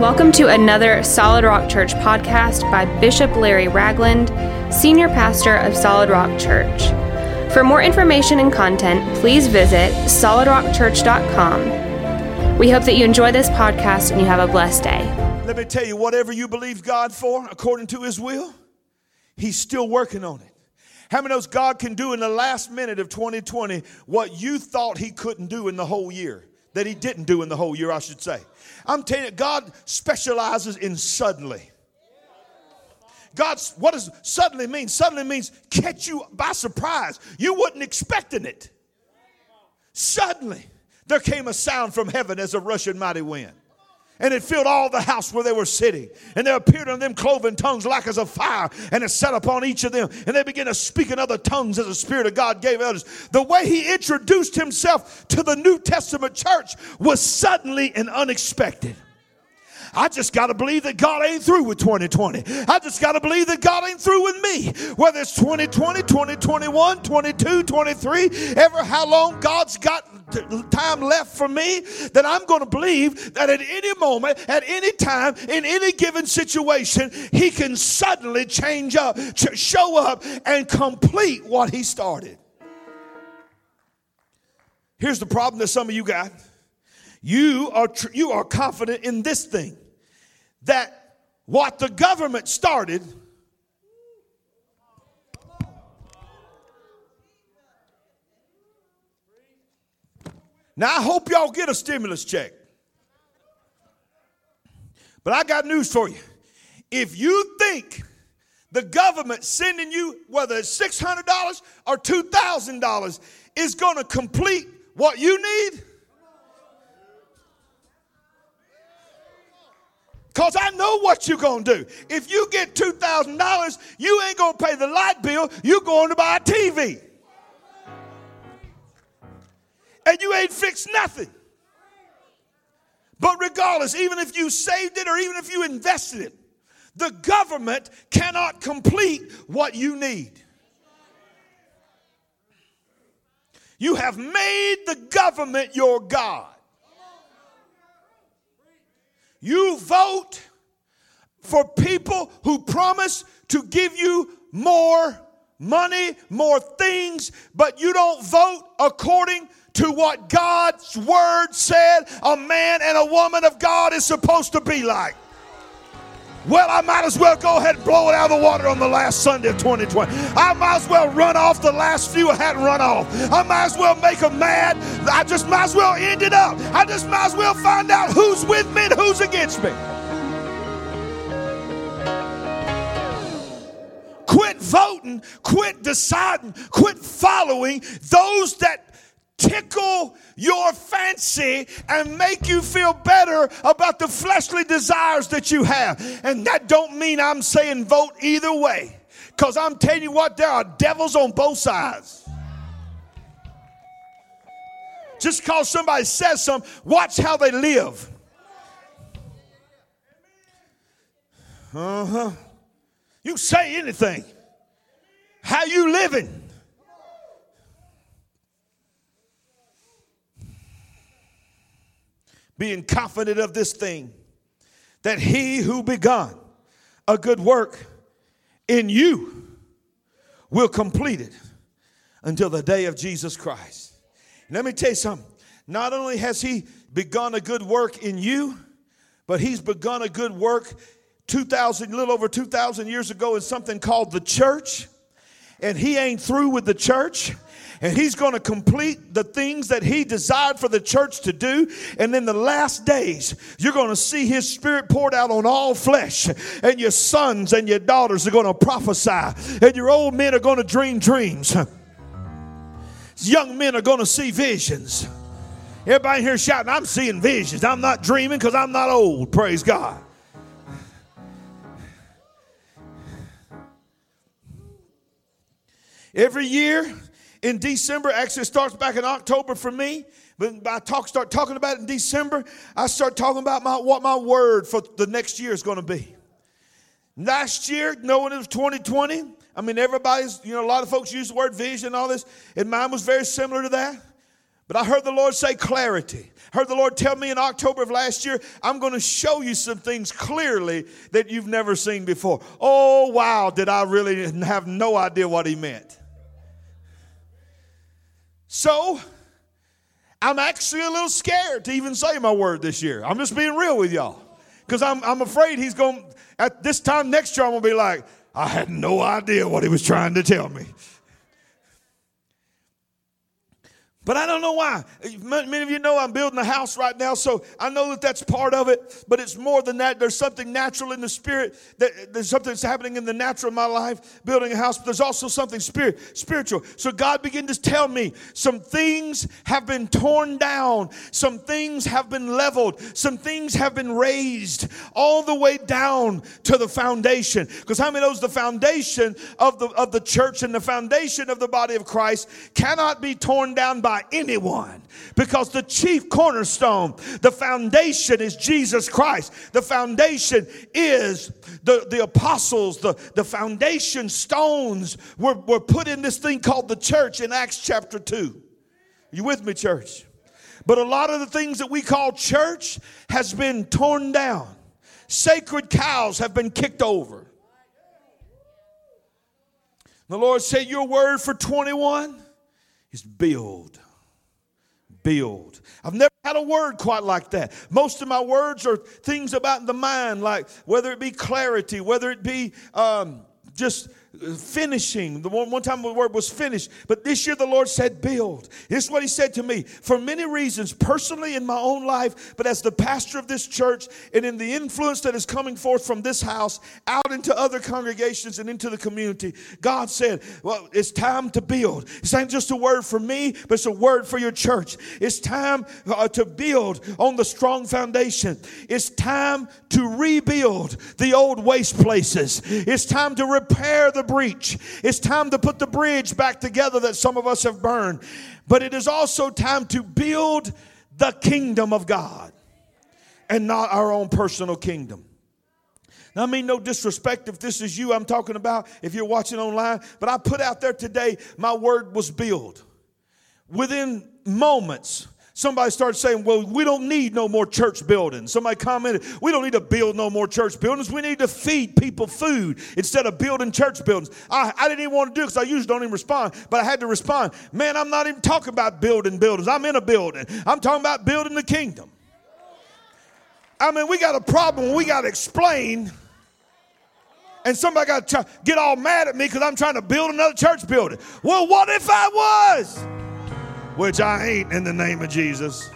Welcome to another Solid Rock Church podcast by Bishop Larry Ragland, Senior Pastor of Solid Rock Church. For more information and content, please visit solidrockchurch.com. We hope that you enjoy this podcast and you have a blessed day. Let me tell you, whatever you believe God for, according to His will, He's still working on it. How many knows God can do in the last minute of 2020 what you thought He couldn't do in the whole year? That He didn't do in the whole year, I should say. I'm telling you, God specializes in suddenly. God, what does suddenly mean? Suddenly means catch you by surprise. You wasn't expecting it. Suddenly, there came a sound from heaven as a rushing mighty wind and it filled all the house where they were sitting. And there appeared on them cloven tongues like as a fire, and it set upon each of them. And they began to speak in other tongues as the Spirit of God gave others. The way he introduced himself to the New Testament church was suddenly and unexpected. I just got to believe that God ain't through with 2020. I just got to believe that God ain't through with me. Whether it's 2020, 2021, 22, 23, ever how long God's got time left for me, that I'm going to believe that at any moment, at any time, in any given situation, He can suddenly change up, show up, and complete what He started. Here's the problem that some of you got. You are, tr- you are confident in this thing that what the government started Now, I hope y'all get a stimulus check. But I got news for you. If you think the government sending you, whether it's $600 or $2,000, is going to complete what you need, Because I know what you're going to do. If you get $2,000, you ain't going to pay the light bill, you're going to buy a TV. And you ain't fixed nothing. But regardless, even if you saved it or even if you invested it, the government cannot complete what you need. You have made the government your God. You vote for people who promise to give you more money, more things, but you don't vote according to what God's word said a man and a woman of God is supposed to be like. Well, I might as well go ahead and blow it out of the water on the last Sunday of 2020. I might as well run off the last few I hadn't run off. I might as well make them mad. I just might as well end it up. I just might as well find out who's with me and who's against me. Quit voting, quit deciding, quit following those that tickle your fancy and make you feel better about the fleshly desires that you have. And that don't mean I'm saying vote either way. Because I'm telling you what, there are devils on both sides. Just because somebody says something, watch how they live. Uh huh. You say anything. How you living? Being confident of this thing, that he who begun a good work in you will complete it until the day of Jesus Christ. let me tell you something. Not only has he begun a good work in you, but he's begun a good work 2000 a little over 2000 years ago in something called the church and he ain't through with the church and he's going to complete the things that he desired for the church to do. And in the last days, you're going to see his spirit poured out on all flesh, and your sons and your daughters are going to prophesy, and your old men are going to dream dreams. Young men are going to see visions. Everybody here shouting, I'm seeing visions. I'm not dreaming because I'm not old. Praise God. Every year, in December. Actually, it starts back in October for me. But I talk, start talking about it in December. I start talking about my, what my word for the next year is going to be. Last year, knowing it was 2020, I mean, everybody's, you know, a lot of folks use the word vision and all this, and mine was very similar to that. But I heard the Lord say clarity. Heard the Lord tell me in October of last year, I'm going to show you some things clearly that you've never seen before. Oh, wow, did I really have no idea what He meant. So, I'm actually a little scared to even say my word this year. I'm just being real with y'all. Because I'm, I'm afraid He's going, at this time next year, I'm going to be like, I had no idea what He was trying to tell me. But I don't know why. Many of you know I'm building a house right now, so I know that that's part of it. But it's more than that. There's something natural in the spirit. That there's something that's happening in the natural in my life, building a house. But there's also something spirit, spiritual. So God began to tell me some things have been torn down, some things have been leveled, some things have been raised all the way down to the foundation. Because how many knows the foundation of the of the church and the foundation of the body of Christ cannot be torn down by by anyone because the chief cornerstone, the foundation is Jesus Christ. The foundation is the, the apostles, the, the foundation stones were, were put in this thing called the church in Acts chapter 2. You with me, church? But a lot of the things that we call church has been torn down. Sacred cows have been kicked over. The Lord said, Your word for 21 is build build. I've never had a word quite like that. Most of my words are things about the mind, like whether it be clarity, whether it be um, just finishing. The one, one time the word was finished, but this year the Lord said build. This is what He said to me for many reasons, personally in my own life, but as the pastor of this church and in the influence that is coming forth from this house out into other congregations and into the community. God said, Well, it's time to build. It's not just a word for me, but it's a word for your church. It's time uh, to build on the strong foundation. It's time to rebuild the old waste places. It's time to repair the breach. It's time to put the bridge back together that some of us have burned. But it is also time to build the kingdom of God and not our own personal kingdom. Now, I mean, no disrespect if this is you I'm talking about, if you're watching online, but I put out there today, my word was build. Within moments, Somebody started saying, well, we don't need no more church buildings. Somebody commented, we don't need to build no more church buildings. We need to feed people food instead of building church buildings. I, I didn't even want to do it because I usually don't even respond, but I had to respond. Man, I'm not even talking about building buildings. I'm in a building. I'm talking about building the kingdom. I mean, we got a problem. We got to explain. And somebody got to get all mad at me because I'm trying to build another church building. Well, what if I was? Which I ain't in the name of Jesus.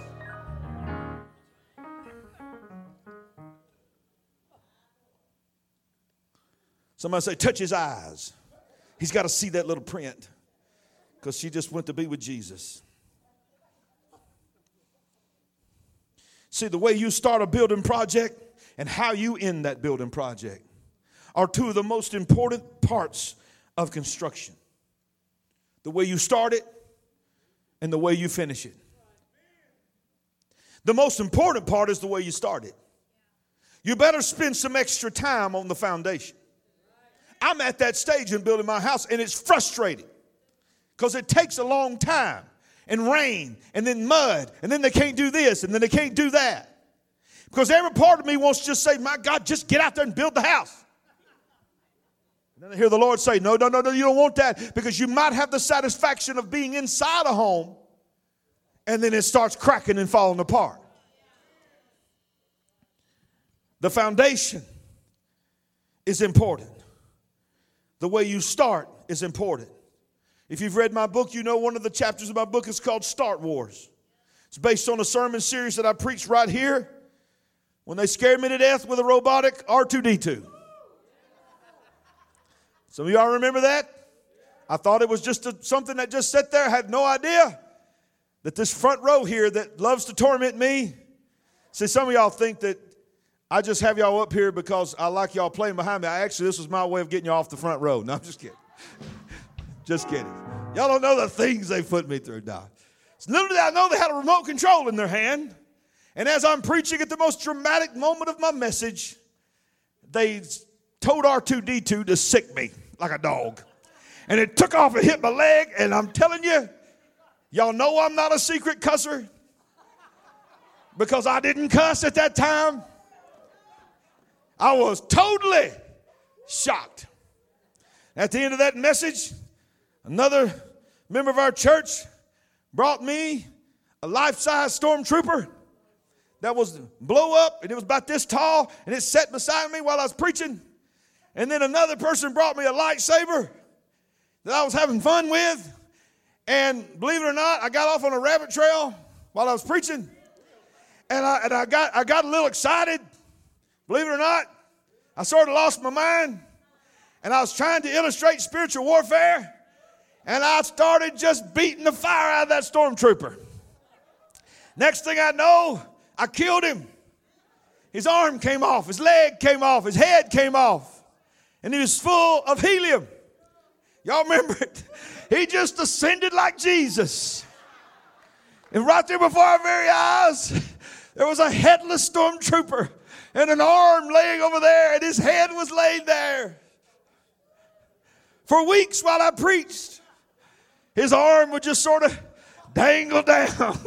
Somebody say, touch his eyes. He's got to see that little print because she just went to be with Jesus. See, the way you start a building project and how you end that building project are two of the most important parts of construction. The way you start it and the way you finish it. The most important part is the way you start it. You better spend some extra time on the foundation. I'm at that stage in building my house, and it's frustrating because it takes a long time and rain and then mud, and then they can't do this and then they can't do that. Because every part of me wants to just say, My God, just get out there and build the house. And then I hear the Lord say, No, no, no, no, you don't want that because you might have the satisfaction of being inside a home and then it starts cracking and falling apart. The foundation is important. The way you start is important. If you've read my book, you know one of the chapters of my book is called Start Wars. It's based on a sermon series that I preached right here when they scared me to death with a robotic R2D2. Some of y'all remember that? I thought it was just a, something that just sat there. I had no idea that this front row here that loves to torment me. See, some of y'all think that I just have y'all up here because I like y'all playing behind me. I actually, this was my way of getting you off the front row. No, I'm just kidding. just kidding. Y'all don't know the things they put me through now. So did I know they had a remote control in their hand. And as I'm preaching at the most dramatic moment of my message, they told R2D2 to sic me like a dog. And it took off and hit my leg, and I'm telling you, Y'all know I'm not a secret cusser because I didn't cuss at that time. I was totally shocked. At the end of that message, another member of our church brought me a life size stormtrooper that was blow up and it was about this tall and it sat beside me while I was preaching. And then another person brought me a lightsaber that I was having fun with. And believe it or not, I got off on a rabbit trail while I was preaching. And I, and I, got, I got a little excited. Believe it or not, I sort of lost my mind. And I was trying to illustrate spiritual warfare. And I started just beating the fire out of that stormtrooper. Next thing I know, I killed him. His arm came off, his leg came off, his head came off, and he was full of helium. Y'all remember it? He just ascended like Jesus. And right there before our very eyes, there was a headless stormtrooper and an arm laying over there, and his head was laid there. For weeks while I preached, his arm would just sort of dangle down.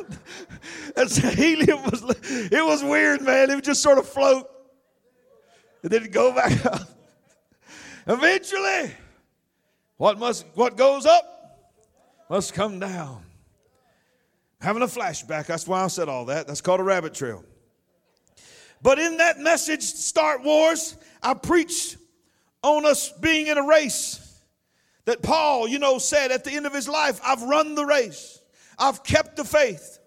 That's helium was it was weird, man. It would just sort of float. And then go back up. Eventually, what must what goes up must come down. Having a flashback. That's why I said all that. That's called a rabbit trail. But in that message, Start Wars, I preached on us being in a race that Paul, you know, said at the end of his life, I've run the race. I've kept the faith.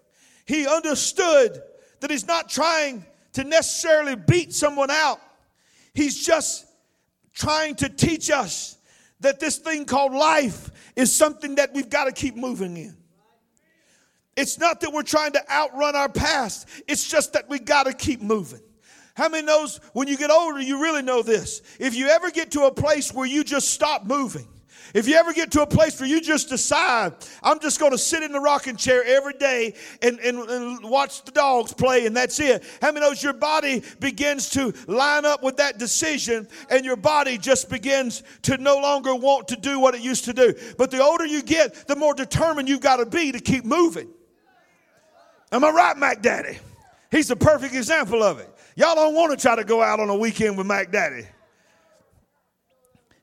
He understood that he's not trying to necessarily beat someone out. He's just trying to teach us that this thing called life is something that we've got to keep moving in. It's not that we're trying to outrun our past, it's just that we got to keep moving. How many knows when you get older, you really know this? If you ever get to a place where you just stop moving, if you ever get to a place where you just decide, I'm just going to sit in the rocking chair every day and, and, and, watch the dogs play, and that's it. How many knows your body begins to line up with that decision, and your body just begins to no longer want to do what it used to do? But the older you get, the more determined you've got to be to keep moving. Am I right, Mac Daddy? He's the perfect example of it. Y'all don't want to try to go out on a weekend with Mac Daddy.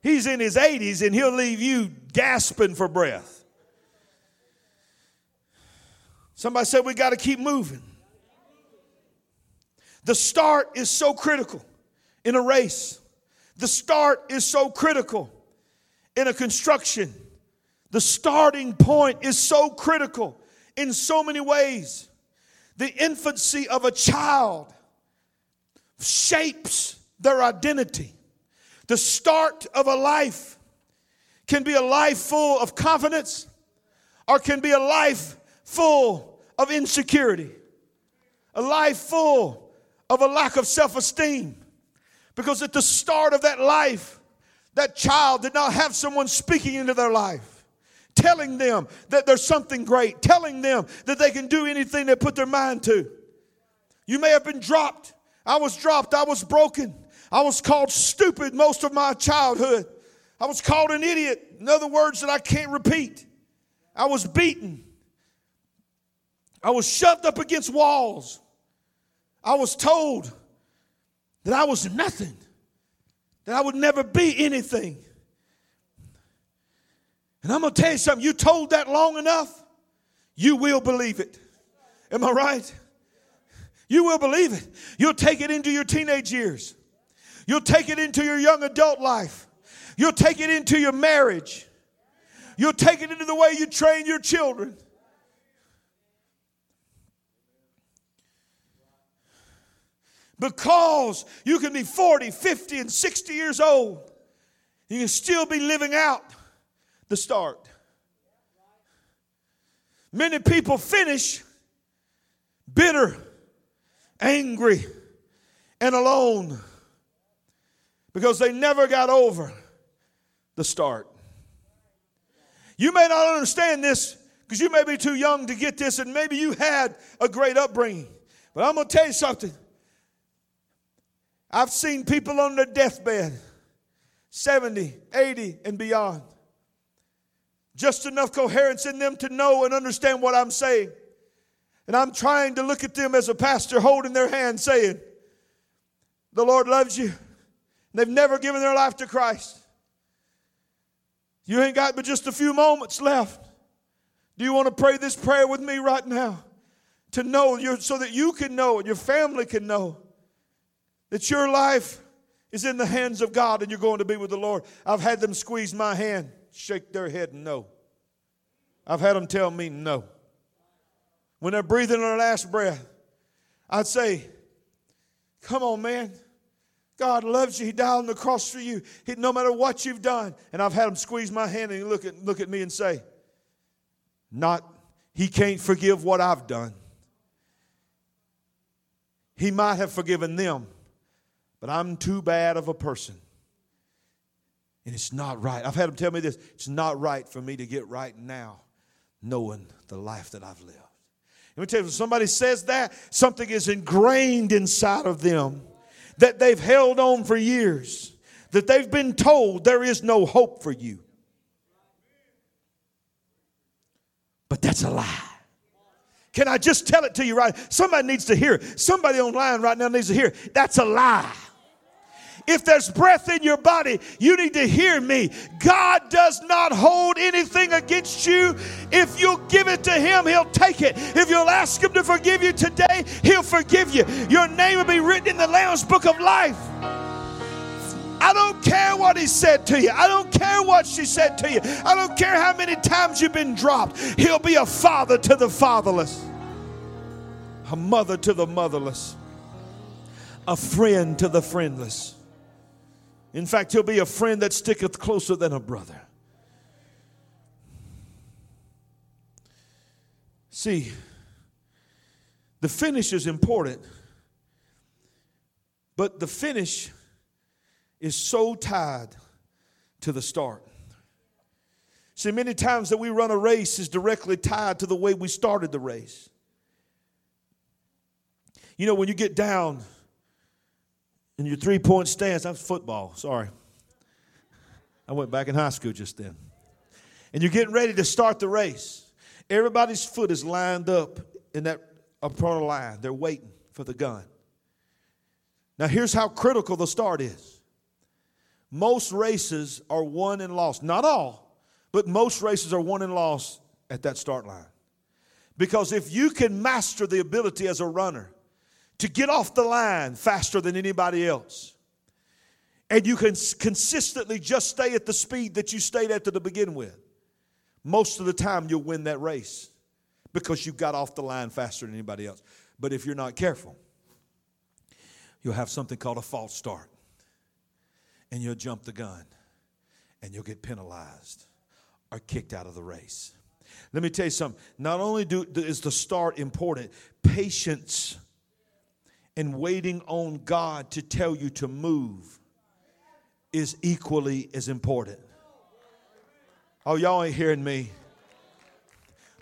He's in his 80s and he'll leave you gasping for breath. Somebody said we got to keep moving. The start is so critical in a race. The start is so critical in a construction. The starting point is so critical in so many ways. The infancy of a child shapes their identity. The start of a life can be a life full of confidence or can be a life full of insecurity, a life full of a lack of self esteem. Because at the start of that life, that child did not have someone speaking into their life, telling them that there's something great, telling them that they can do anything they put their mind to. You may have been dropped. I was dropped. I was broken. I was called stupid most of my childhood. I was called an idiot. In other words, that I can't repeat. I was beaten. I was shoved up against walls. I was told that I was nothing, that I would never be anything. And I'm going to tell you something you told that long enough, you will believe it. Am I right? You will believe it. You'll take it into your teenage years. You'll take it into your young adult life. You'll take it into your marriage. You'll take it into the way you train your children. Because you can be 40, 50, and 60 years old, you can still be living out the start. Many people finish bitter, angry, and alone because they never got over the start. You may not understand this because you may be too young to get this, and maybe you had a great upbringing. But I'm going to tell you something. I've seen people on their deathbed, 70, 80, and beyond. just enough coherence in them to know and understand what I'm saying. And I'm trying to look at them as a pastor holding their hand saying, The Lord loves you. They've never given their life to Christ. You ain't got but just a few moments left. Do you want to pray this prayer with me right now? To know so that you can know and your family can know that your life is in the hands of God and you're going to be with the Lord. I've had them squeeze my hand, shake their head, no. I've had them tell me no. When they're breathing their last breath, I'd say, Come on, man. God loves you. He died on the cross for you. He, no matter what you've done. And I've had him squeeze my hand and look at, look at me and say, Not, he can't forgive what I've done. He might have forgiven them, but I'm too bad of a person. And it's not right. I've had him tell me this it's not right for me to get right now, knowing the life that I've lived. Let me tell you, when somebody says that, something is ingrained inside of them that they've held on for years, that they've been told there is no hope for you. But that's a lie. Can I just tell it to you right? Somebody needs to hear. Somebody online right now needs to hear. That's a lie. If there's breath in your body, you need to hear me. God does not hold anything against you. If you'll give it to Him, He'll take it. If you'll ask Him to forgive you today, He'll forgive you. Your name will be written in the Lamb's book of life. I don't care what he said to you. I don't care what she said to you. I don't care how many times you've been dropped. He'll be a father to the fatherless, a mother to the motherless, a friend to the friendless. In fact, he'll be a friend that sticketh closer than a brother. See, the finish is important, but the finish is so tied to the start. See, many times that we run a race is directly tied to the way we started the race. You know, when you get down your three point stance. That's football, sorry. I went back in high school just then. And you're getting ready to start the race. Everybody's foot is lined up in that up line. They're waiting for the gun. Now, here's how critical the start is. Most races are won and lost. Not all, but most races are won and lost at that start line. Because if you can master the ability as a runner to get off the line faster than anybody else. And you can consistently just stay at the speed that you stayed at to begin with. Most of the time, you'll win that race because you got off the line faster than anybody else. But if you're not careful, you'll have something called a false start. And you'll jump the gun and you'll get penalized or kicked out of the race. Let me tell you something. Not only do, is the start important, patience and waiting on God to tell you to move is equally as important. Oh, y'all ain't hearing me.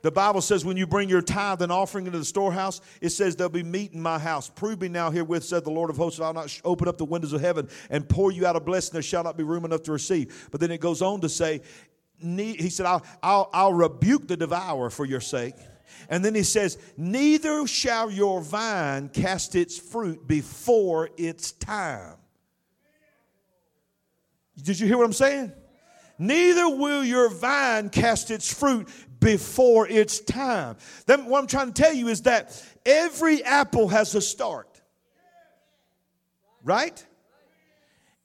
The Bible says when you bring your tithe and offering into the storehouse, it says there'll be meat in my house. Prove me now herewith, said the Lord of hosts, I'll not open up the windows of heaven and pour you out a blessing. There shall not be room enough to receive. But then it goes on to say, he said, I'll, I'll, I'll rebuke the devourer for your sake. And then he says, Neither shall your vine cast its fruit before its time. Did you hear what I'm saying? Neither will your vine cast its fruit before its time. Then what I'm trying to tell you is that every apple has a start. Right?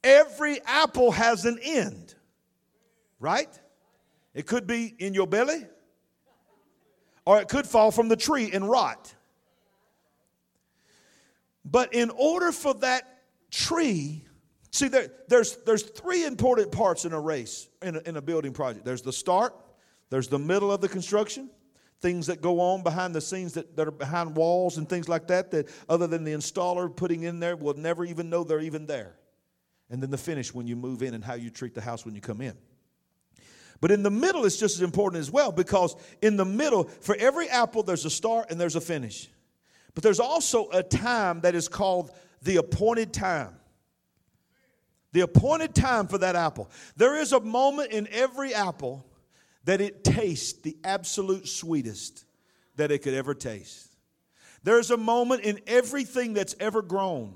Every apple has an end. Right? It could be in your belly or it could fall from the tree and rot. But in order for that tree, see, there, there's, there's three important parts in a race, in a, in a building project there's the start, there's the middle of the construction, things that go on behind the scenes that, that are behind walls and things like that, that other than the installer putting in there, will never even know they're even there. And then the finish when you move in and how you treat the house when you come in. But in the middle, it's just as important as well because in the middle, for every apple, there's a start and there's a finish. But there's also a time that is called the appointed time. The appointed time for that apple. There is a moment in every apple that it tastes the absolute sweetest that it could ever taste. There's a moment in everything that's ever grown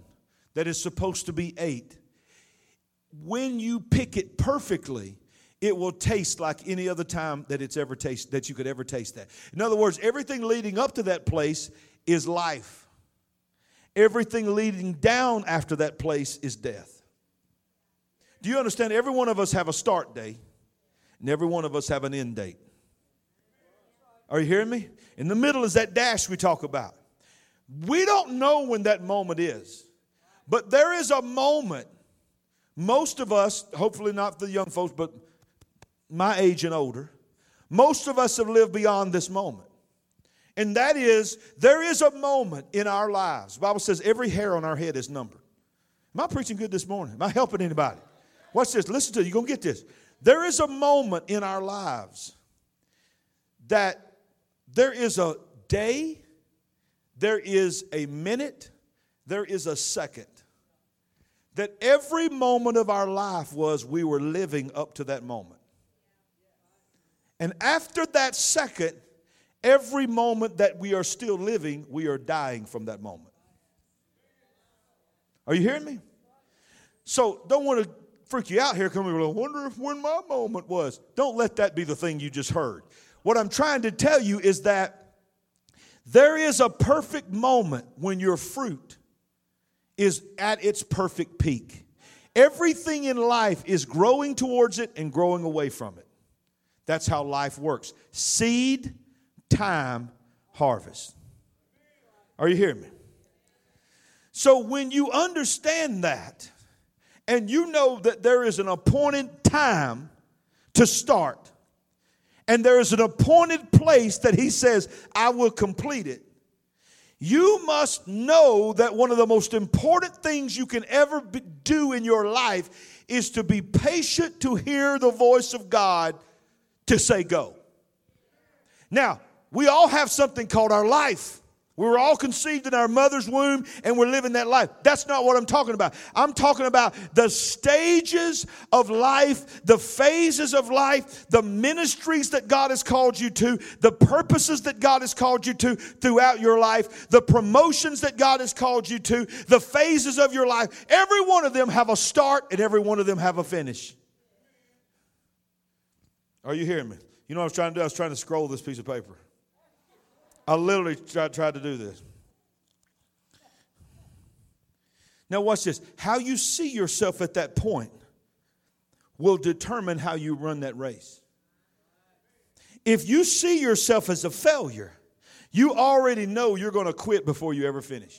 that is supposed to be ate. When you pick it perfectly, it will taste like any other time that it's ever tasted that you could ever taste that. In other words, everything leading up to that place is life. Everything leading down after that place is death. Do you understand? Every one of us have a start date, and every one of us have an end date. Are you hearing me? In the middle is that dash we talk about. We don't know when that moment is, but there is a moment. Most of us, hopefully not the young folks, but my age and older, most of us have lived beyond this moment. And that is, there is a moment in our lives. The Bible says every hair on our head is numbered. Am I preaching good this morning? Am I helping anybody? Watch this. Listen to it. You're going to get this. There is a moment in our lives that there is a day, there is a minute, there is a second. That every moment of our life was we were living up to that moment. And after that second, every moment that we are still living, we are dying from that moment. Are you hearing me? So don't want to freak you out here coming, I wonder if when my moment was. Don't let that be the thing you just heard. What I'm trying to tell you is that there is a perfect moment when your fruit is at its perfect peak. Everything in life is growing towards it and growing away from it. That's how life works seed, time, harvest. Are you hearing me? So when you understand that, and you know that there is an appointed time to start, and there is an appointed place that He says, I will complete it. You must know that one of the most important things you can ever be, do in your life is to be patient to hear the voice of God to say go. Now, we all have something called our life. We were all conceived in our mother's womb and we're living that life. That's not what I'm talking about. I'm talking about the stages of life, the phases of life, the ministries that God has called you to, the purposes that God has called you to throughout your life, the promotions that God has called you to, the phases of your life. Every one of them have a start and every one of them have a finish. Are you hearing me? You know what I was trying to do? I was trying to scroll this piece of paper. I literally tried, tried to do this. Now, watch this. How you see yourself at that point will determine how you run that race. If you see yourself as a failure, you already know you're going to quit before you ever finish.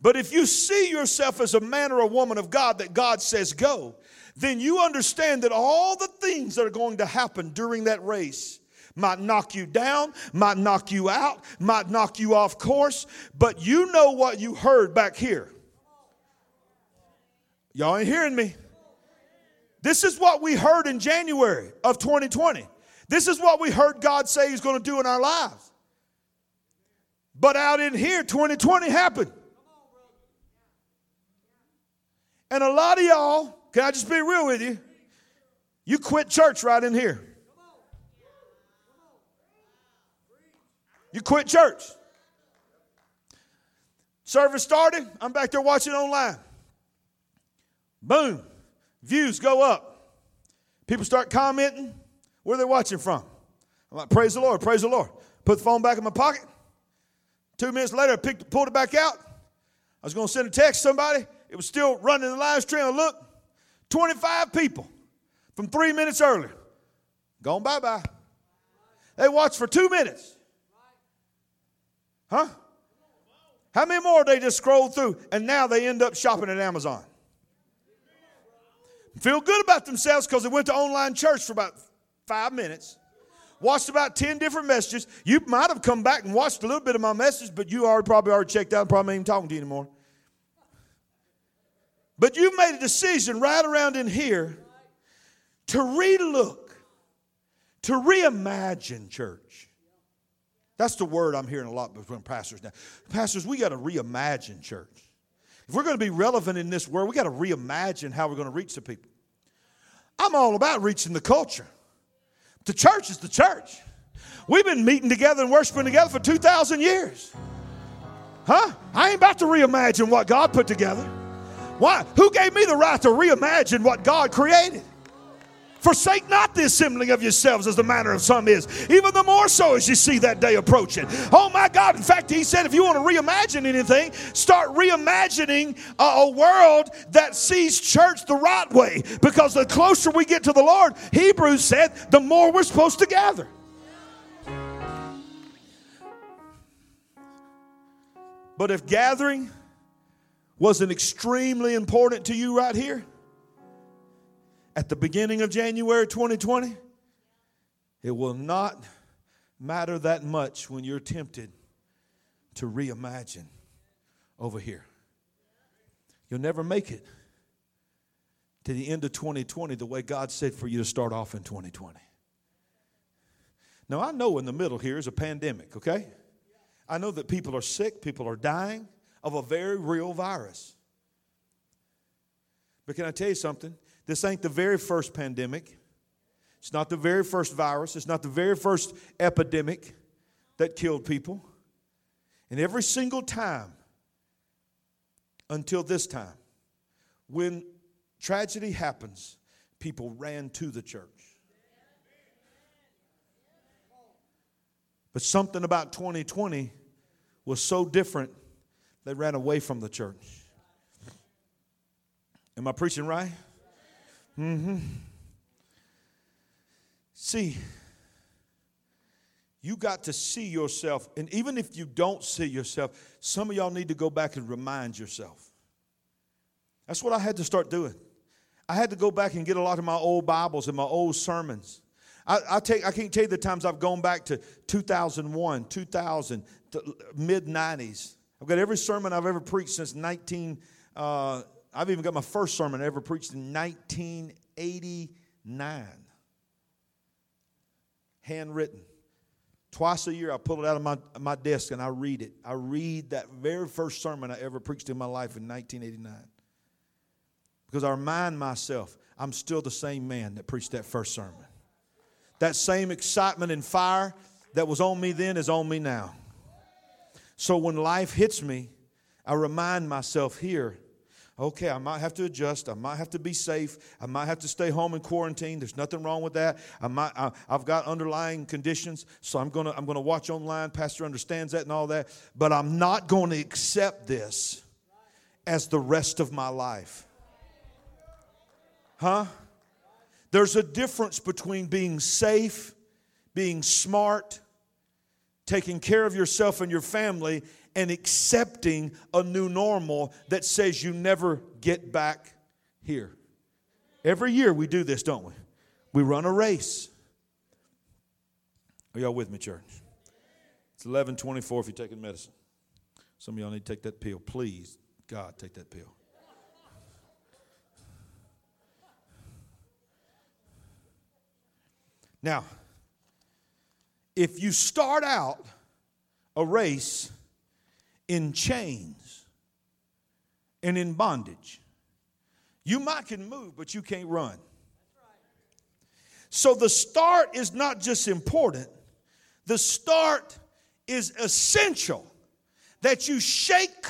But if you see yourself as a man or a woman of God that God says go, then you understand that all the things that are going to happen during that race might knock you down, might knock you out, might knock you off course, but you know what you heard back here. Y'all ain't hearing me. This is what we heard in January of 2020. This is what we heard God say He's going to do in our lives. But out in here, 2020 happened. And a lot of y'all can I just be real with you? You quit church right in here. You quit church. Service started. I'm back there watching online. Boom. Views go up. People start commenting. Where are they watching from? I'm like, praise the Lord, praise the Lord. Put the phone back in my pocket. Two minutes later, I picked, pulled it back out. I was going to send a text to somebody. It was still running the live stream. I looked. 25 people from three minutes earlier. Gone bye bye. They watched for two minutes. Huh? How many more they just scrolled through and now they end up shopping at Amazon? Feel good about themselves because they went to online church for about five minutes, watched about 10 different messages. You might have come back and watched a little bit of my message, but you already probably already checked out, and probably ain't even talking to you anymore. But you've made a decision right around in here to relook, to reimagine church. That's the word I'm hearing a lot from pastors now. Pastors, we got to reimagine church. If we're going to be relevant in this world, we got to reimagine how we're going to reach the people. I'm all about reaching the culture. The church is the church. We've been meeting together and worshiping together for 2,000 years. Huh? I ain't about to reimagine what God put together. Why? Who gave me the right to reimagine what God created? Forsake not the assembling of yourselves as the manner of some is, even the more so as you see that day approaching. Oh my God. In fact, he said if you want to reimagine anything, start reimagining a, a world that sees church the right way. Because the closer we get to the Lord, Hebrews said, the more we're supposed to gather. But if gathering wasn't extremely important to you right here, at the beginning of January 2020, it will not matter that much when you're tempted to reimagine over here. You'll never make it to the end of 2020 the way God said for you to start off in 2020. Now, I know in the middle here is a pandemic, okay? I know that people are sick, people are dying of a very real virus. But can I tell you something? This ain't the very first pandemic. It's not the very first virus. It's not the very first epidemic that killed people. And every single time until this time, when tragedy happens, people ran to the church. But something about 2020 was so different, they ran away from the church. Am I preaching right? Mm-hmm. See, you got to see yourself, and even if you don't see yourself, some of y'all need to go back and remind yourself. That's what I had to start doing. I had to go back and get a lot of my old Bibles and my old sermons. I, I, take, I can't tell you the times I've gone back to 2001, 2000, mid 90s. I've got every sermon I've ever preached since 19, uh, I've even got my first sermon I ever preached in 1989. Handwritten. Twice a year, I pull it out of my, my desk and I read it. I read that very first sermon I ever preached in my life in 1989. Because I remind myself, I'm still the same man that preached that first sermon. That same excitement and fire that was on me then is on me now. So when life hits me, I remind myself here okay, I might have to adjust. I might have to be safe. I might have to stay home in quarantine. There's nothing wrong with that. I might, I, have got underlying conditions, so I'm going to I'm gonna watch online. Pastor understands that and all that. But I'm not going to accept this as the rest of my life. Huh? There's a difference between being safe, being smart, taking care of yourself and your family, and accepting a new normal that says you never get back here. Every year we do this, don't we? We run a race. Are y'all with me, church? It's 1124 if you're taking medicine. Some of y'all need to take that pill. Please, God, take that pill. Now, if you start out a race in chains and in bondage. You might can move, but you can't run. So the start is not just important, the start is essential that you shake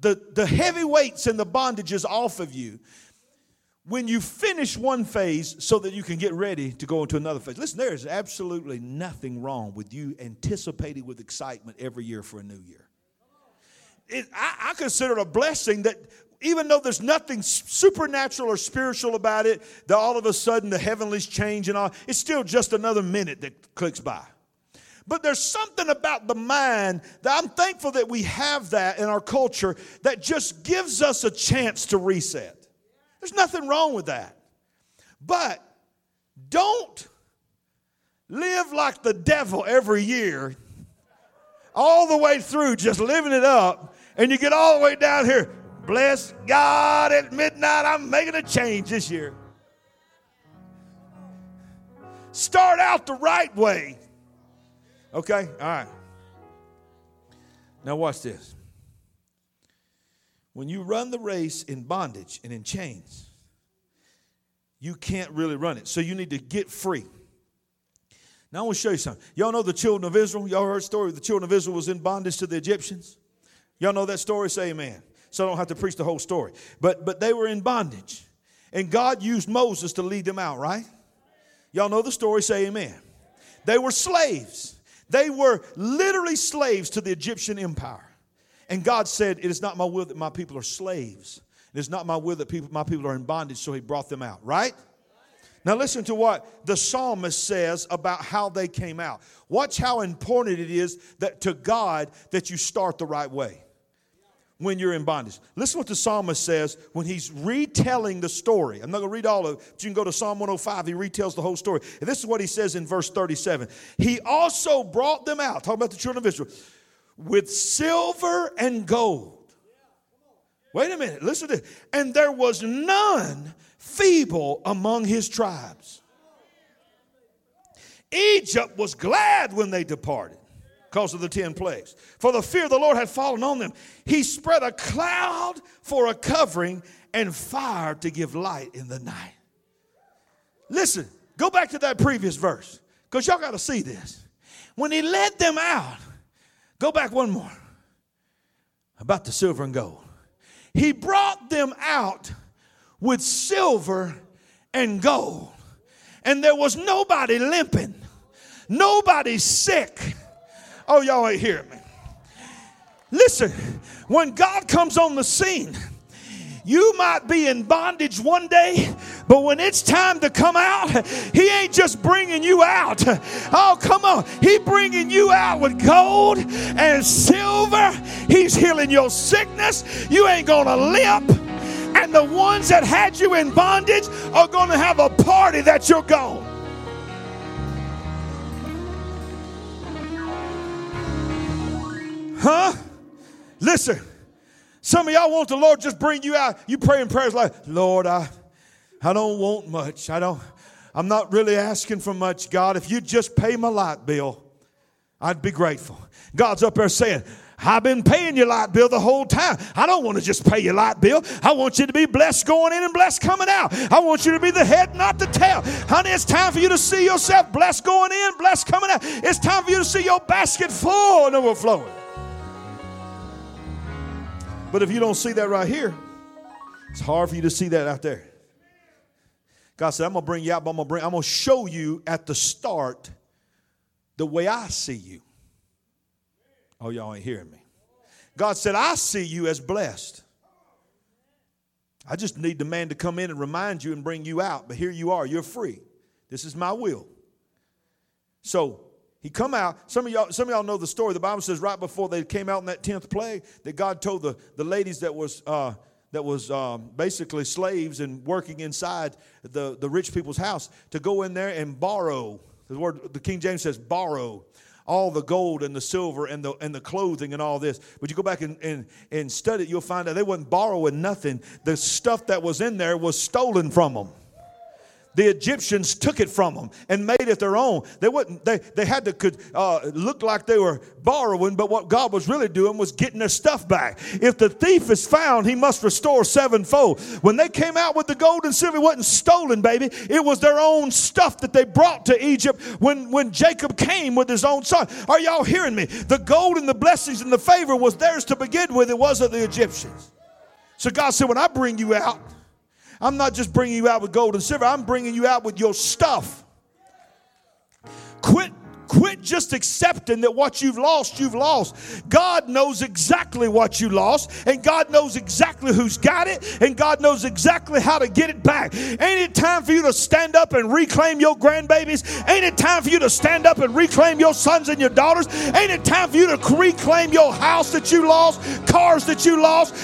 the, the heavy weights and the bondages off of you when you finish one phase so that you can get ready to go into another phase. Listen, there is absolutely nothing wrong with you anticipating with excitement every year for a new year it, I, I consider it a blessing that even though there's nothing supernatural or spiritual about it, that all of a sudden the heavenlies change and all, it's still just another minute that clicks by. But there's something about the mind that I'm thankful that we have that in our culture that just gives us a chance to reset. There's nothing wrong with that. But don't live like the devil every year, all the way through, just living it up and you get all the way down here. Bless God at midnight, I'm making a change this year. Start out the right way. Okay? All right. Now, watch this. When you run the race in bondage and in chains, you can't really run it. So you need to get free. Now I want to show you something. Y'all know the children of Israel? Y'all heard the story? The children of Israel was in bondage to the Egyptians. Y'all know that story? Say amen. So I don't have to preach the whole story. But but they were in bondage. And God used Moses to lead them out, right? Y'all know the story, say amen. They were slaves. They were literally slaves to the Egyptian empire. And God said, It is not my will that my people are slaves. It is not my will that people, my people are in bondage, so he brought them out, right? Now, listen to what the psalmist says about how they came out. Watch how important it is that to God that you start the right way when you're in bondage. Listen what the psalmist says when he's retelling the story. I'm not going to read all of it, but you can go to Psalm 105. He retells the whole story. And this is what he says in verse 37. He also brought them out, talking about the children of Israel, with silver and gold. Wait a minute, listen to this. And there was none feeble among his tribes. Egypt was glad when they departed because of the ten plagues. For the fear of the Lord had fallen on them. He spread a cloud for a covering and fire to give light in the night. Listen, go back to that previous verse because y'all got to see this. When he led them out, go back one more about the silver and gold. He brought them out with silver and gold. And there was nobody limping, nobody sick. Oh, y'all ain't hearing me. Listen, when God comes on the scene, you might be in bondage one day, but when it's time to come out, He ain't just bringing you out. Oh, come on. He bringing you out with gold and silver. He's healing your sickness. You ain't going to limp and the ones that had you in bondage are going to have a party that you're gone. Huh? Listen, some of y'all want the Lord just bring you out. You pray in prayers like, Lord, I, I don't want much. I don't, I'm not really asking for much, God. If you just pay my light bill, I'd be grateful. God's up there saying, I've been paying your light bill the whole time. I don't want to just pay your light bill. I want you to be blessed going in and blessed coming out. I want you to be the head, not the tail. Honey, it's time for you to see yourself blessed going in, blessed coming out. It's time for you to see your basket full and overflowing. But if you don't see that right here, it's hard for you to see that out there. God said, I'm gonna bring you out, but I'm gonna bring, I'm gonna show you at the start the way I see you. Oh, y'all ain't hearing me. God said, I see you as blessed. I just need the man to come in and remind you and bring you out. But here you are, you're free. This is my will. So he come out. Some of y'all, some of y'all know the story. The Bible says right before they came out in that tenth plague, that God told the, the ladies that was uh, that was um, basically slaves and working inside the, the rich people's house to go in there and borrow. The word the King James says borrow all the gold and the silver and the, and the clothing and all this. But you go back and, and, and study it, you'll find out they wasn't borrowing nothing. The stuff that was in there was stolen from them the Egyptians took it from them and made it their own. They wouldn't. They they had to could uh, look like they were borrowing, but what God was really doing was getting their stuff back. If the thief is found, he must restore sevenfold. When they came out with the gold and silver, it wasn't stolen, baby. It was their own stuff that they brought to Egypt when when Jacob came with his own son. Are y'all hearing me? The gold and the blessings and the favor was theirs to begin with. It wasn't the Egyptians. So God said, when I bring you out. I'm not just bringing you out with gold and silver, I'm bringing you out with your stuff. Quit quit just accepting that what you've lost, you've lost. God knows exactly what you lost, and God knows exactly who's got it, and God knows exactly how to get it back. Ain't it time for you to stand up and reclaim your grandbabies? Ain't it time for you to stand up and reclaim your sons and your daughters? Ain't it time for you to reclaim your house that you lost, cars that you lost,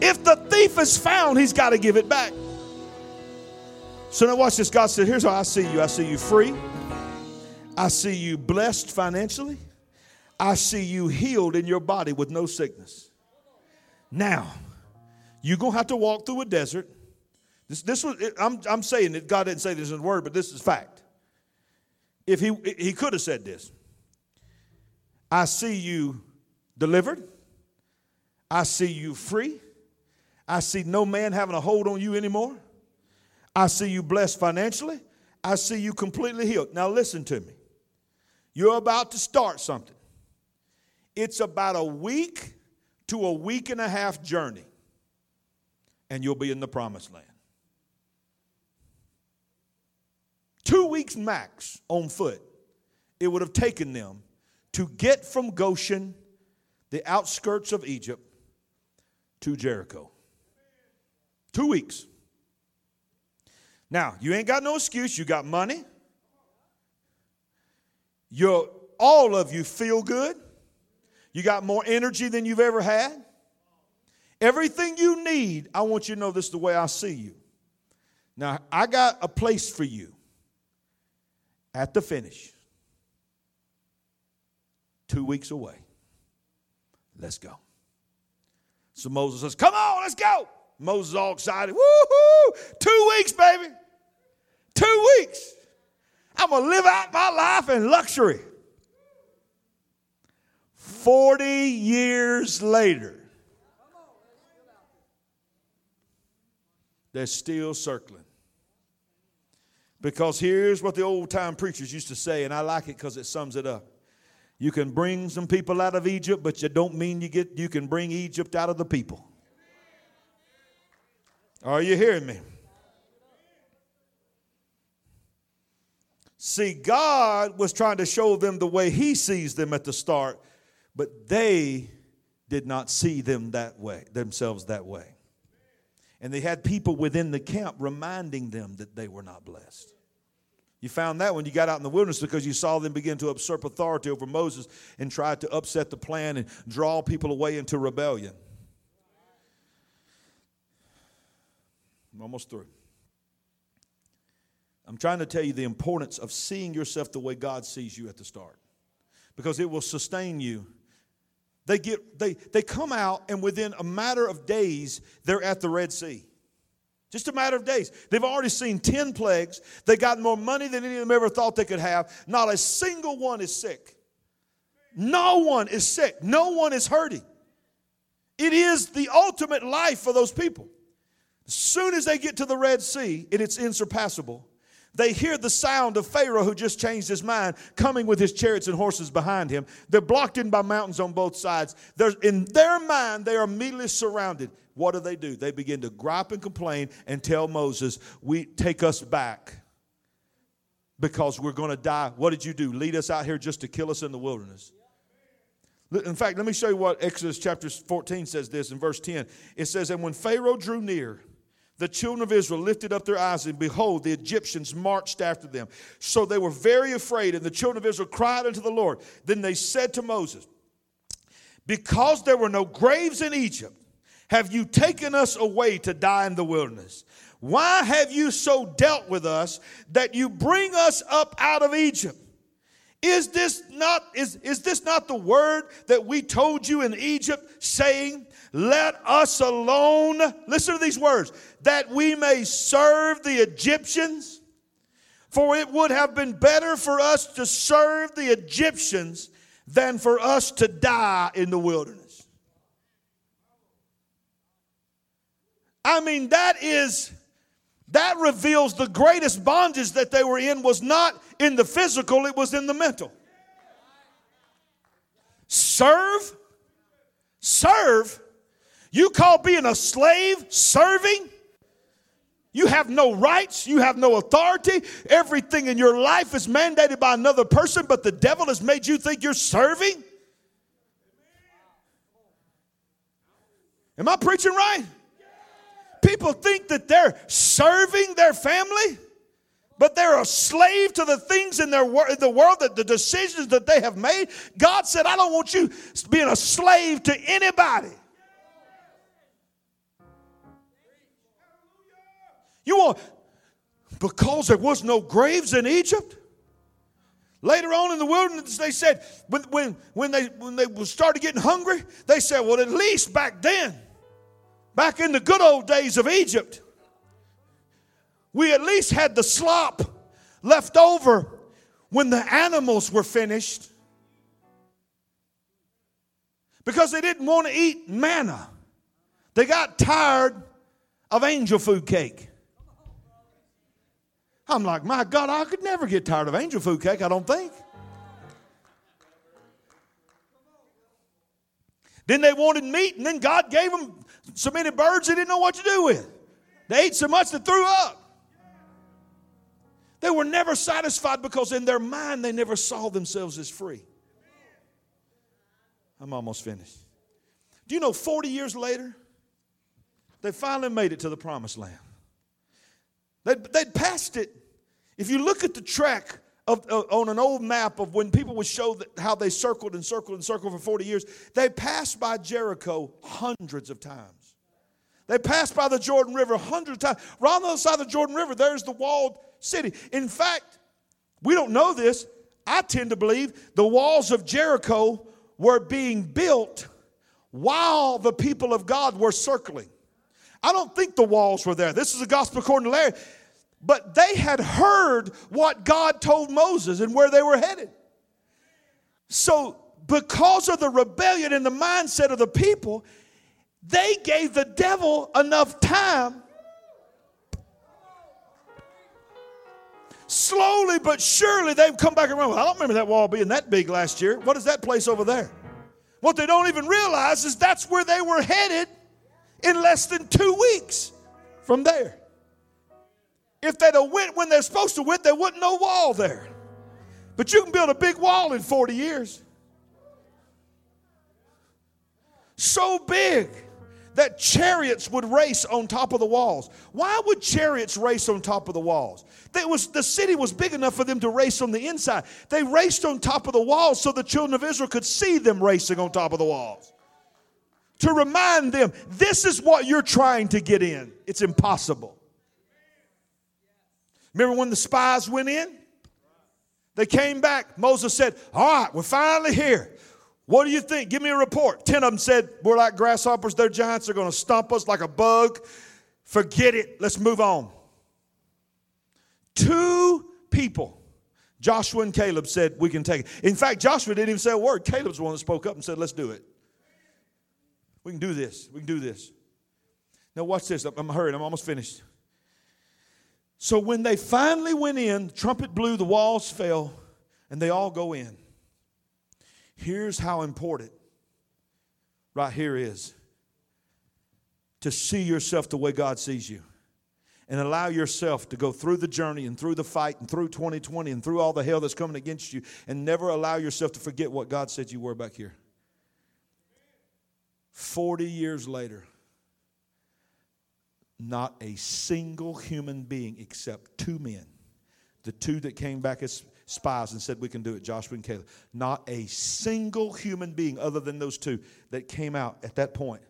if the thief is found, he's got to give it back. So now watch this. God said, Here's how I see you I see you free. I see you blessed financially. I see you healed in your body with no sickness. Now, you're going to have to walk through a desert. This, this was, I'm, I'm saying that God didn't say this in word, but this is fact. If he, he could have said this I see you delivered, I see you free, I see no man having a hold on you anymore. I see you blessed financially. I see you completely healed. Now, listen to me. You're about to start something. It's about a week to a week and a half journey, and you'll be in the promised land. Two weeks max on foot, it would have taken them to get from Goshen, the outskirts of Egypt, to Jericho. Two weeks. Now, you ain't got no excuse. You got money. You're, all of you feel good. You got more energy than you've ever had. Everything you need, I want you to know this is the way I see you. Now, I got a place for you at the finish. Two weeks away. Let's go. So Moses says, Come on, let's go. Moses all excited. Woohoo! Two weeks, baby. Two weeks. I'm going to live out my life in luxury. 40 years later, they're still circling. Because here's what the old time preachers used to say, and I like it because it sums it up. You can bring some people out of Egypt, but you don't mean you get you can bring Egypt out of the people. Are you hearing me? See, God was trying to show them the way He sees them at the start, but they did not see them that way, themselves that way. And they had people within the camp reminding them that they were not blessed. You found that when you got out in the wilderness because you saw them begin to usurp authority over Moses and tried to upset the plan and draw people away into rebellion. I'm almost through. I'm trying to tell you the importance of seeing yourself the way God sees you at the start because it will sustain you. They, get, they, they come out, and within a matter of days, they're at the Red Sea. Just a matter of days. They've already seen 10 plagues. They got more money than any of them ever thought they could have. Not a single one is sick. No one is sick. No one is hurting. It is the ultimate life for those people. As soon as they get to the Red Sea, and it's insurpassable, they hear the sound of Pharaoh, who just changed his mind, coming with his chariots and horses behind him. They're blocked in by mountains on both sides. They're, in their mind, they are immediately surrounded. What do they do? They begin to gripe and complain and tell Moses, "We take us back because we're going to die." What did you do? Lead us out here just to kill us in the wilderness? In fact, let me show you what Exodus chapter 14 says this in verse 10. It says, And when Pharaoh drew near, the children of Israel lifted up their eyes, and behold, the Egyptians marched after them. So they were very afraid, and the children of Israel cried unto the Lord. Then they said to Moses, Because there were no graves in Egypt, have you taken us away to die in the wilderness? Why have you so dealt with us that you bring us up out of Egypt? Is this not is, is this not the word that we told you in Egypt, saying, Let us alone? Listen to these words, that we may serve the Egyptians. For it would have been better for us to serve the Egyptians than for us to die in the wilderness. I mean, that is that reveals the greatest bondage that they were in was not in the physical, it was in the mental. Serve, serve. You call being a slave serving? You have no rights, you have no authority. Everything in your life is mandated by another person, but the devil has made you think you're serving? Am I preaching right? People think that they're serving their family, but they're a slave to the things in their wor- the world, that the decisions that they have made. God said, I don't want you being a slave to anybody. You want, because there was no graves in Egypt. Later on in the wilderness, they said, when, when, when, they, when they started getting hungry, they said, well, at least back then, Back in the good old days of Egypt, we at least had the slop left over when the animals were finished because they didn't want to eat manna. They got tired of angel food cake. I'm like, my God, I could never get tired of angel food cake, I don't think. Then they wanted meat, and then God gave them so many birds they didn't know what to do with. They ate so much they threw up. They were never satisfied because in their mind they never saw themselves as free. I'm almost finished. Do you know 40 years later, they finally made it to the promised land? They'd, they'd passed it. If you look at the track of, uh, on an old map of when people would show how they circled and circled and circled for 40 years, they passed by Jericho hundreds of times. They passed by the Jordan River hundreds of times. Right on the other side of the Jordan River, there's the walled city. In fact, we don't know this. I tend to believe the walls of Jericho were being built while the people of God were circling. I don't think the walls were there. This is the gospel according to Larry. But they had heard what God told Moses and where they were headed. So, because of the rebellion and the mindset of the people, they gave the devil enough time. Slowly but surely, they've come back around. I don't remember that wall being that big last year. What is that place over there? What they don't even realize is that's where they were headed in less than two weeks from there. If they'd have went when they're supposed to went, there wasn't no wall there. But you can build a big wall in 40 years. So big that chariots would race on top of the walls. Why would chariots race on top of the walls? That was, the city was big enough for them to race on the inside. They raced on top of the walls so the children of Israel could see them racing on top of the walls. To remind them, this is what you're trying to get in. It's impossible. Remember when the spies went in? They came back. Moses said, All right, we're finally here. What do you think? Give me a report. Ten of them said, We're like grasshoppers, they're giants, they're going to stomp us like a bug. Forget it, let's move on. Two people, Joshua and Caleb, said, We can take it. In fact, Joshua didn't even say a word. Caleb's the one that spoke up and said, Let's do it. We can do this. We can do this. Now, watch this. I'm hurrying, I'm almost finished. So when they finally went in, the trumpet blew, the walls fell, and they all go in. Here's how important right here is to see yourself the way God sees you and allow yourself to go through the journey and through the fight and through 2020 and through all the hell that's coming against you and never allow yourself to forget what God said you were back here. 40 years later, not a single human being except two men, the two that came back as spies and said, We can do it, Joshua and Caleb. Not a single human being other than those two that came out at that point.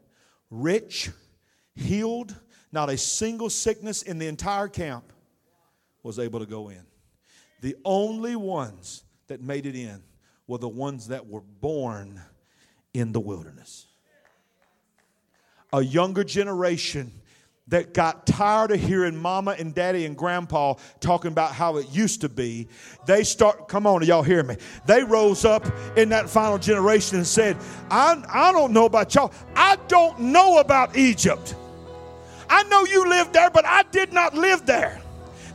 Rich, healed, not a single sickness in the entire camp was able to go in. The only ones that made it in were the ones that were born in the wilderness. A younger generation that got tired of hearing mama and daddy and grandpa talking about how it used to be, they start, come on, y'all hear me? They rose up in that final generation and said, I, I don't know about y'all. I don't know about Egypt. I know you lived there, but I did not live there.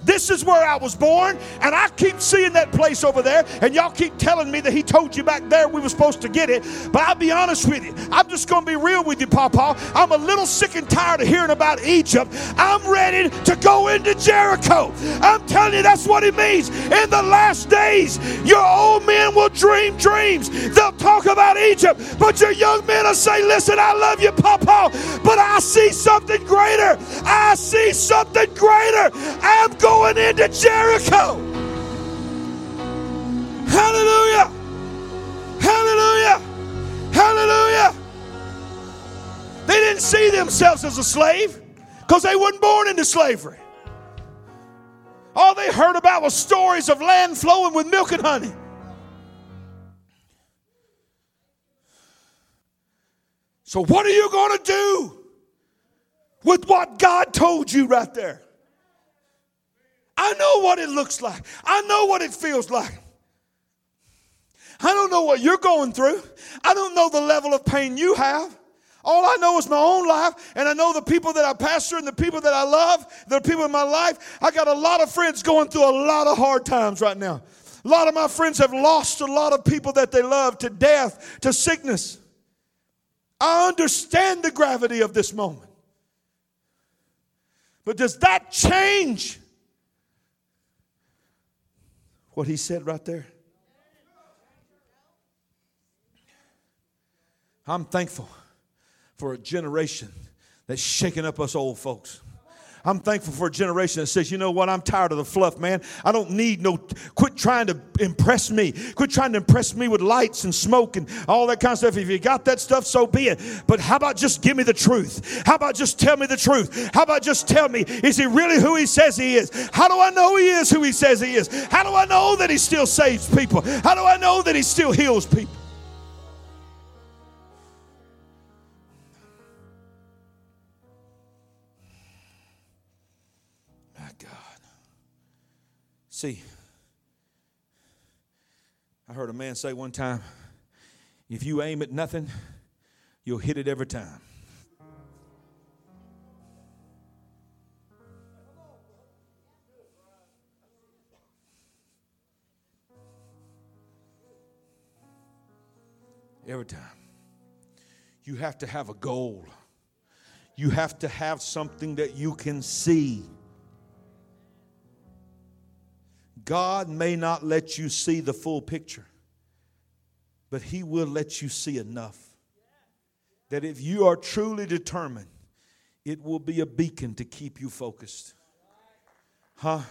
This is where I was born, and I keep seeing that place over there, and y'all keep telling me that he told you back there we were supposed to get it. But I'll be honest with you. I'm just going to be real with you, Papa. I'm a little sick and tired of hearing about Egypt. I'm ready to go into Jericho. I'm telling you, that's what it means. In the last days, your old men will dream dreams. They'll talk about Egypt, but your young men will say, Listen, I love you, Papa, but I see something greater. I see something greater. I'm going going into Jericho. Hallelujah. Hallelujah. Hallelujah. They didn't see themselves as a slave because they weren't born into slavery. All they heard about was stories of land flowing with milk and honey. So, what are you going to do with what God told you right there? I know what it looks like. I know what it feels like. I don't know what you're going through. I don't know the level of pain you have. All I know is my own life, and I know the people that I pastor and the people that I love, the people in my life. I got a lot of friends going through a lot of hard times right now. A lot of my friends have lost a lot of people that they love to death, to sickness. I understand the gravity of this moment. But does that change what he said right there? I'm thankful for a generation that's shaking up us old folks. I'm thankful for a generation that says, you know what, I'm tired of the fluff, man. I don't need no, quit trying to impress me. Quit trying to impress me with lights and smoke and all that kind of stuff. If you got that stuff, so be it. But how about just give me the truth? How about just tell me the truth? How about just tell me, is he really who he says he is? How do I know he is who he says he is? How do I know that he still saves people? How do I know that he still heals people? See, I heard a man say one time if you aim at nothing, you'll hit it every time. Every time. You have to have a goal. You have to have something that you can see. God may not let you see the full picture, but He will let you see enough that if you are truly determined, it will be a beacon to keep you focused. Huh?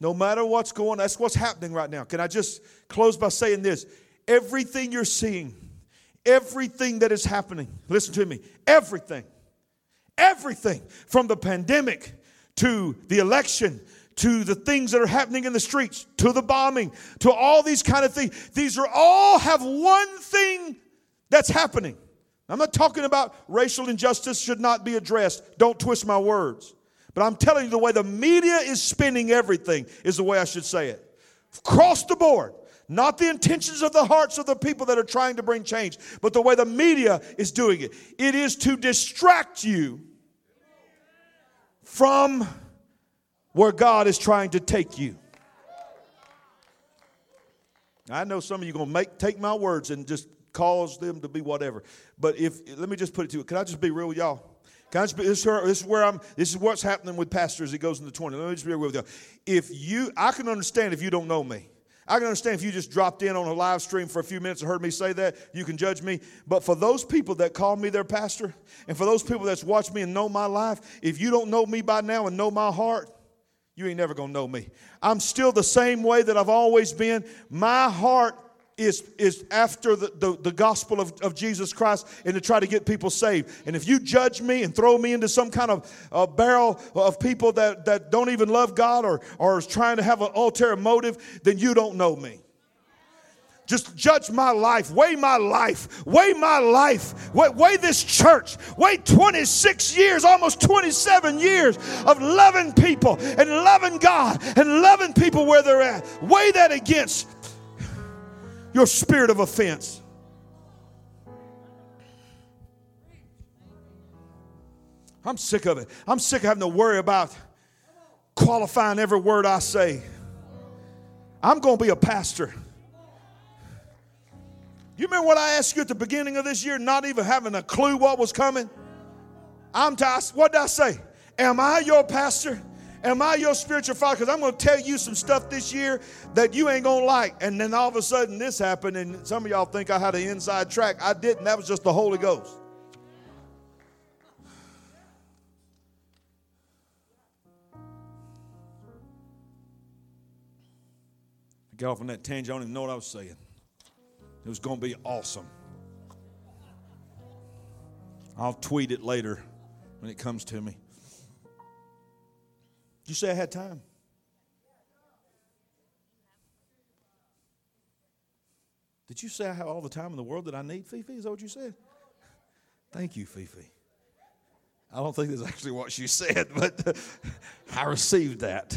No matter what's going on, that's what's happening right now. Can I just close by saying this? Everything you're seeing, everything that is happening, listen to me, everything, everything from the pandemic to the election to the things that are happening in the streets, to the bombing, to all these kind of things. These are all have one thing that's happening. I'm not talking about racial injustice should not be addressed. Don't twist my words. But I'm telling you the way the media is spinning everything is the way I should say it. Across the board. Not the intentions of the hearts of the people that are trying to bring change, but the way the media is doing it. It is to distract you from where God is trying to take you. I know some of you are going to make take my words and just cause them to be whatever. But if let me just put it to you, can I just be real with y'all? Can I just be, this, is where, I'm. This is what's happening with pastors. It goes into twenty. Let me just be real with y'all. If you, I can understand if you don't know me. I can understand if you just dropped in on a live stream for a few minutes and heard me say that, you can judge me. But for those people that call me their pastor, and for those people that's watched me and know my life, if you don't know me by now and know my heart, you ain't never gonna know me. I'm still the same way that I've always been. My heart is, is after the, the, the, gospel of, of Jesus Christ and to try to get people saved. And if you judge me and throw me into some kind of uh, barrel of people that, that don't even love God or, or is trying to have an ulterior motive, then you don't know me. Just judge my life, weigh my life, weigh my life, weigh, weigh, this church, weigh 26 years, almost 27 years of loving people and loving God and loving people where they're at. Weigh that against your spirit of offense. I'm sick of it. I'm sick of having to worry about qualifying every word I say. I'm going to be a pastor. You remember what I asked you at the beginning of this year, not even having a clue what was coming? I'm t- what did I say? Am I your pastor? Am I your spiritual father? Because I'm going to tell you some stuff this year that you ain't going to like. And then all of a sudden this happened, and some of y'all think I had an inside track. I didn't. That was just the Holy Ghost. I got off on that tangent. I don't even know what I was saying. It was going to be awesome. I'll tweet it later when it comes to me. Did you say I had time? Did you say I have all the time in the world that I need, Fifi? Is that what you said? Thank you, Fifi. I don't think that's actually what she said, but I received that.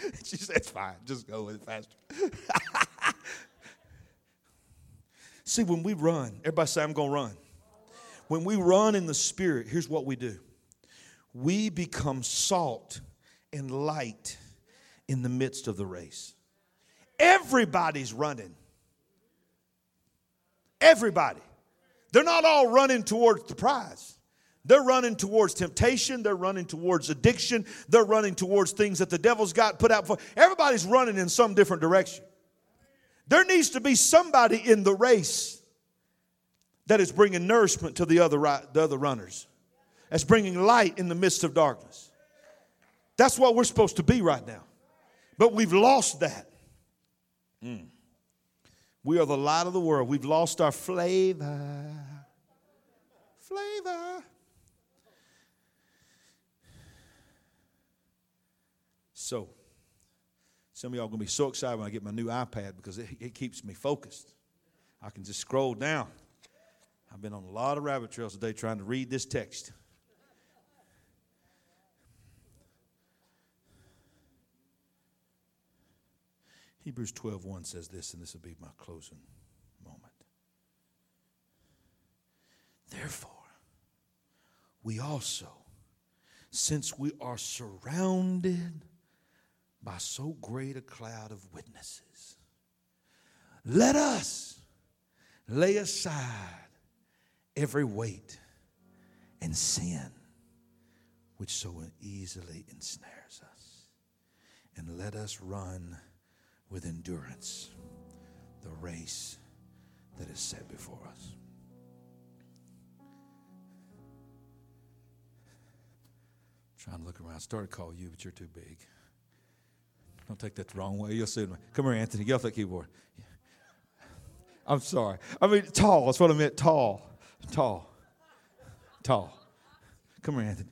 she said, It's fine. Just go with it faster. See, when we run, everybody say, I'm going to run. When we run in the Spirit, here's what we do we become salt and light in the midst of the race. Everybody's running. Everybody. They're not all running towards the prize. They're running towards temptation. They're running towards addiction. They're running towards things that the devil's got put out for. Everybody's running in some different direction. There needs to be somebody in the race that is bringing nourishment to the other, the other runners, that's bringing light in the midst of darkness. That's what we're supposed to be right now. But we've lost that. Mm. We are the light of the world. We've lost our flavor. Flavor. So, some of y'all are going to be so excited when I get my new iPad because it, it keeps me focused. I can just scroll down. I've been on a lot of rabbit trails today trying to read this text. Hebrews 12:1 says this, and this will be my closing moment. Therefore, we also, since we are surrounded by so great a cloud of witnesses. Let us lay aside every weight and sin which so easily ensnares us, and let us run with endurance the race that is set before us. trying to look around. I started to call you, but you're too big. Don't take that the wrong way. You'll see. Come here, Anthony. Get off that keyboard. I'm sorry. I mean, tall. That's what I meant. Tall. Tall. Tall. Come here, Anthony.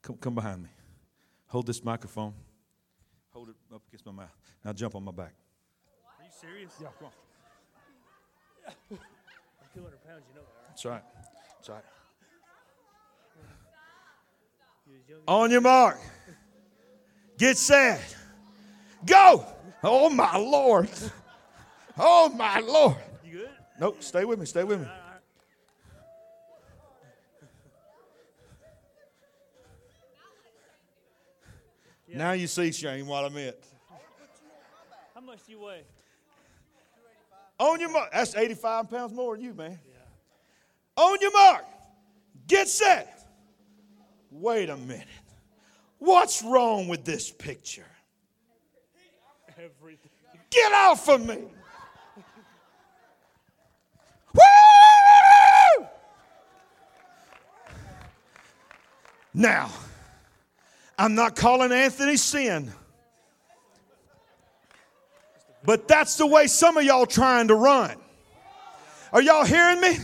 Come, come behind me. Hold this microphone. Hold it up against my mouth. Now jump on my back. Are you serious? Yeah, come on. I'm 200 pounds, you know that, right? That's right. That's right. On your mark. Get set. Go. Oh, my Lord. Oh, my Lord. You good? Nope. Stay with me. Stay with me. Yeah. Now you see, Shane, what I meant. How much do you weigh? On your mark. That's 85 pounds more than you, man. Yeah. On your mark. Get set. Wait a minute. What's wrong with this picture? Everything. Get off of me. Now, I'm not calling Anthony sin. But that's the way some of y'all trying to run. Are y'all hearing me?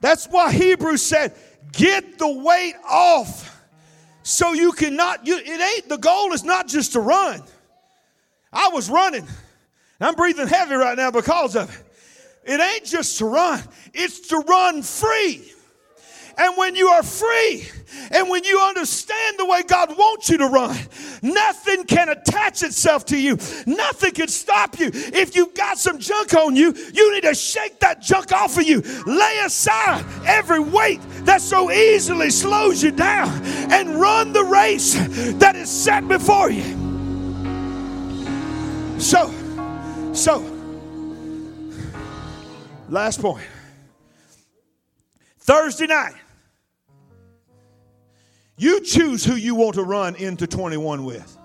That's why Hebrews said, get the weight off so you cannot, you, it ain't, the goal is not just to run. I was running. I'm breathing heavy right now because of it. It ain't just to run, it's to run free. And when you are free and when you understand the way God wants you to run, nothing can attach itself to you. Nothing can stop you. If you've got some junk on you, you need to shake that junk off of you. Lay aside every weight that so easily slows you down and run the race that is set before you. So, so, last point. Thursday night, you choose who you want to run into 21 with.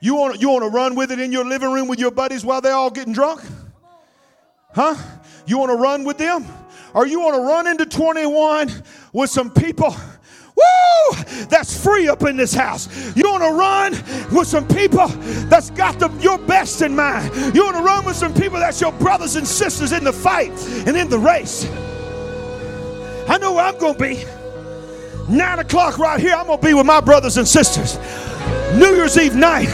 You want, you want to run with it in your living room with your buddies while they're all getting drunk? Huh? You want to run with them? Or you want to run into 21 with some people? Woo! That's free up in this house. You want to run with some people that's got the, your best in mind. You want to run with some people that's your brothers and sisters in the fight and in the race. I know where I'm going to be. Nine o'clock right here, I'm gonna be with my brothers and sisters. New Year's Eve night.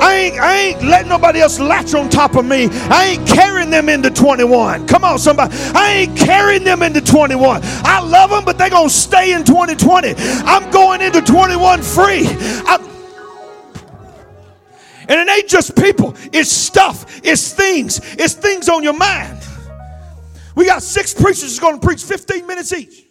I ain't, I ain't letting nobody else latch on top of me. I ain't carrying them into 21. Come on, somebody. I ain't carrying them into 21. I love them, but they're going to stay in 2020. I'm going into 21 free. I'm, And it ain't just people, it's stuff, it's things, it's things on your mind. We got six preachers going to preach 15 minutes each.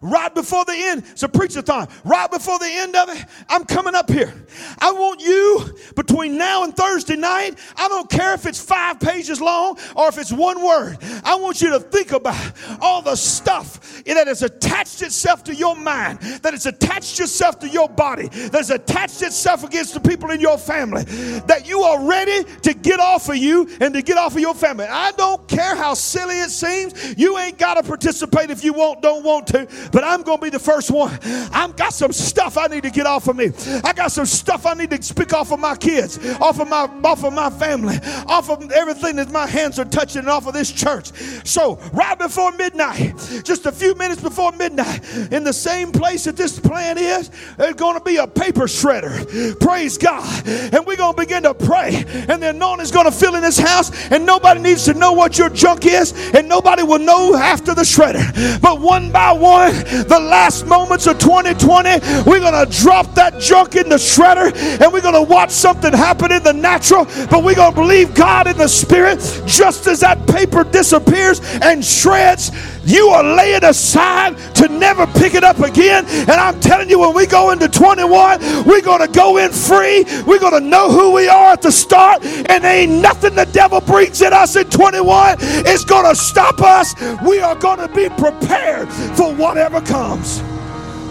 Right before the end, it's a time Right before the end of it, I'm coming up here. I want you between now and Thursday night. I don't care if it's five pages long or if it's one word. I want you to think about all the stuff that has attached itself to your mind, that has attached itself to your body, that has attached itself against the people in your family, that you are ready to get off of you and to get off of your family. I don't care how silly it seems. You ain't got to participate if you won't, don't want to but I'm going to be the first one. I've got some stuff I need to get off of me. I got some stuff I need to speak off of my kids, off of my off of my family, off of everything that my hands are touching, and off of this church. So right before midnight, just a few minutes before midnight, in the same place that this plan is, there's going to be a paper shredder. Praise God, and we're going to begin to pray, and the anointing is going to fill in this house, and nobody needs to know what your junk is, and nobody will know after the shredder. But one by one, the last moments of 2020, we're going to drop that junk in the shredder and we're going to watch something happen in the natural, but we're going to believe God in the spirit just as that paper disappears and shreds. You are laying aside to never pick it up again. And I'm telling you, when we go into 21, we're going to go in free. We're going to know who we are at the start, and ain't nothing the devil brings at us in 21 is going to stop us. We are going to be prepared for whatever comes.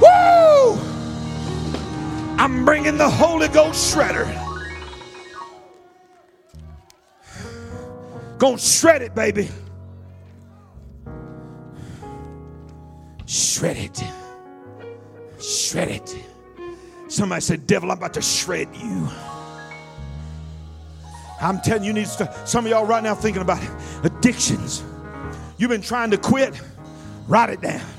Woo! I'm bringing the Holy Ghost shredder. Gonna shred it, baby. Shred it. Shred it. Somebody said, Devil, I'm about to shred you. I'm telling you, you need to, some of y'all right now thinking about addictions. You've been trying to quit, write it down.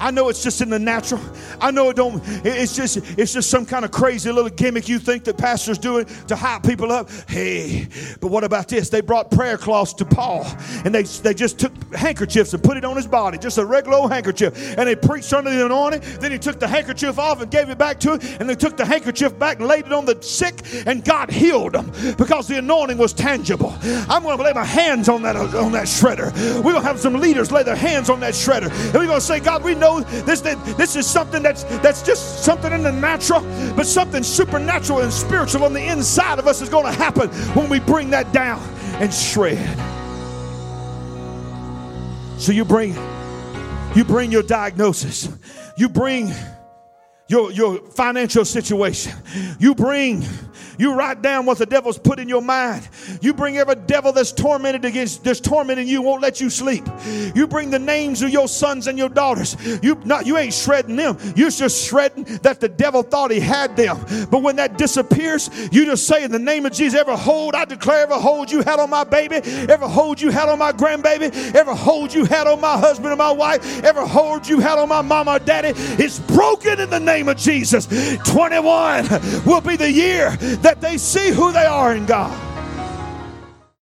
I know it's just in the natural. I know it don't. It's just it's just some kind of crazy little gimmick you think that pastors doing to hype people up. Hey, but what about this? They brought prayer cloths to Paul, and they they just took handkerchiefs and put it on his body, just a regular old handkerchief, and they preached under the anointing. Then he took the handkerchief off and gave it back to him, and they took the handkerchief back and laid it on the sick, and God healed them because the anointing was tangible. I'm going to lay my hands on that on that shredder. We're going to have some leaders lay their hands on that shredder, and we're going to say, God, we know know this, this is something that's, that's just something in the natural, but something supernatural and spiritual on the inside of us is going to happen when we bring that down and shred. So you bring, you bring your diagnosis, you bring your, your financial situation, you bring you write down what the devil's put in your mind. You bring every devil that's tormented against, that's tormenting you, won't let you sleep. You bring the names of your sons and your daughters. You not you ain't shredding them. You're just shredding that the devil thought he had them. But when that disappears, you just say in the name of Jesus, every hold I declare, every hold you had on my baby, every hold you had on my grandbaby, every hold you had on my husband and my wife, every hold you had on my mama or daddy, is broken in the name of Jesus. 21 will be the year that they see who they are in God.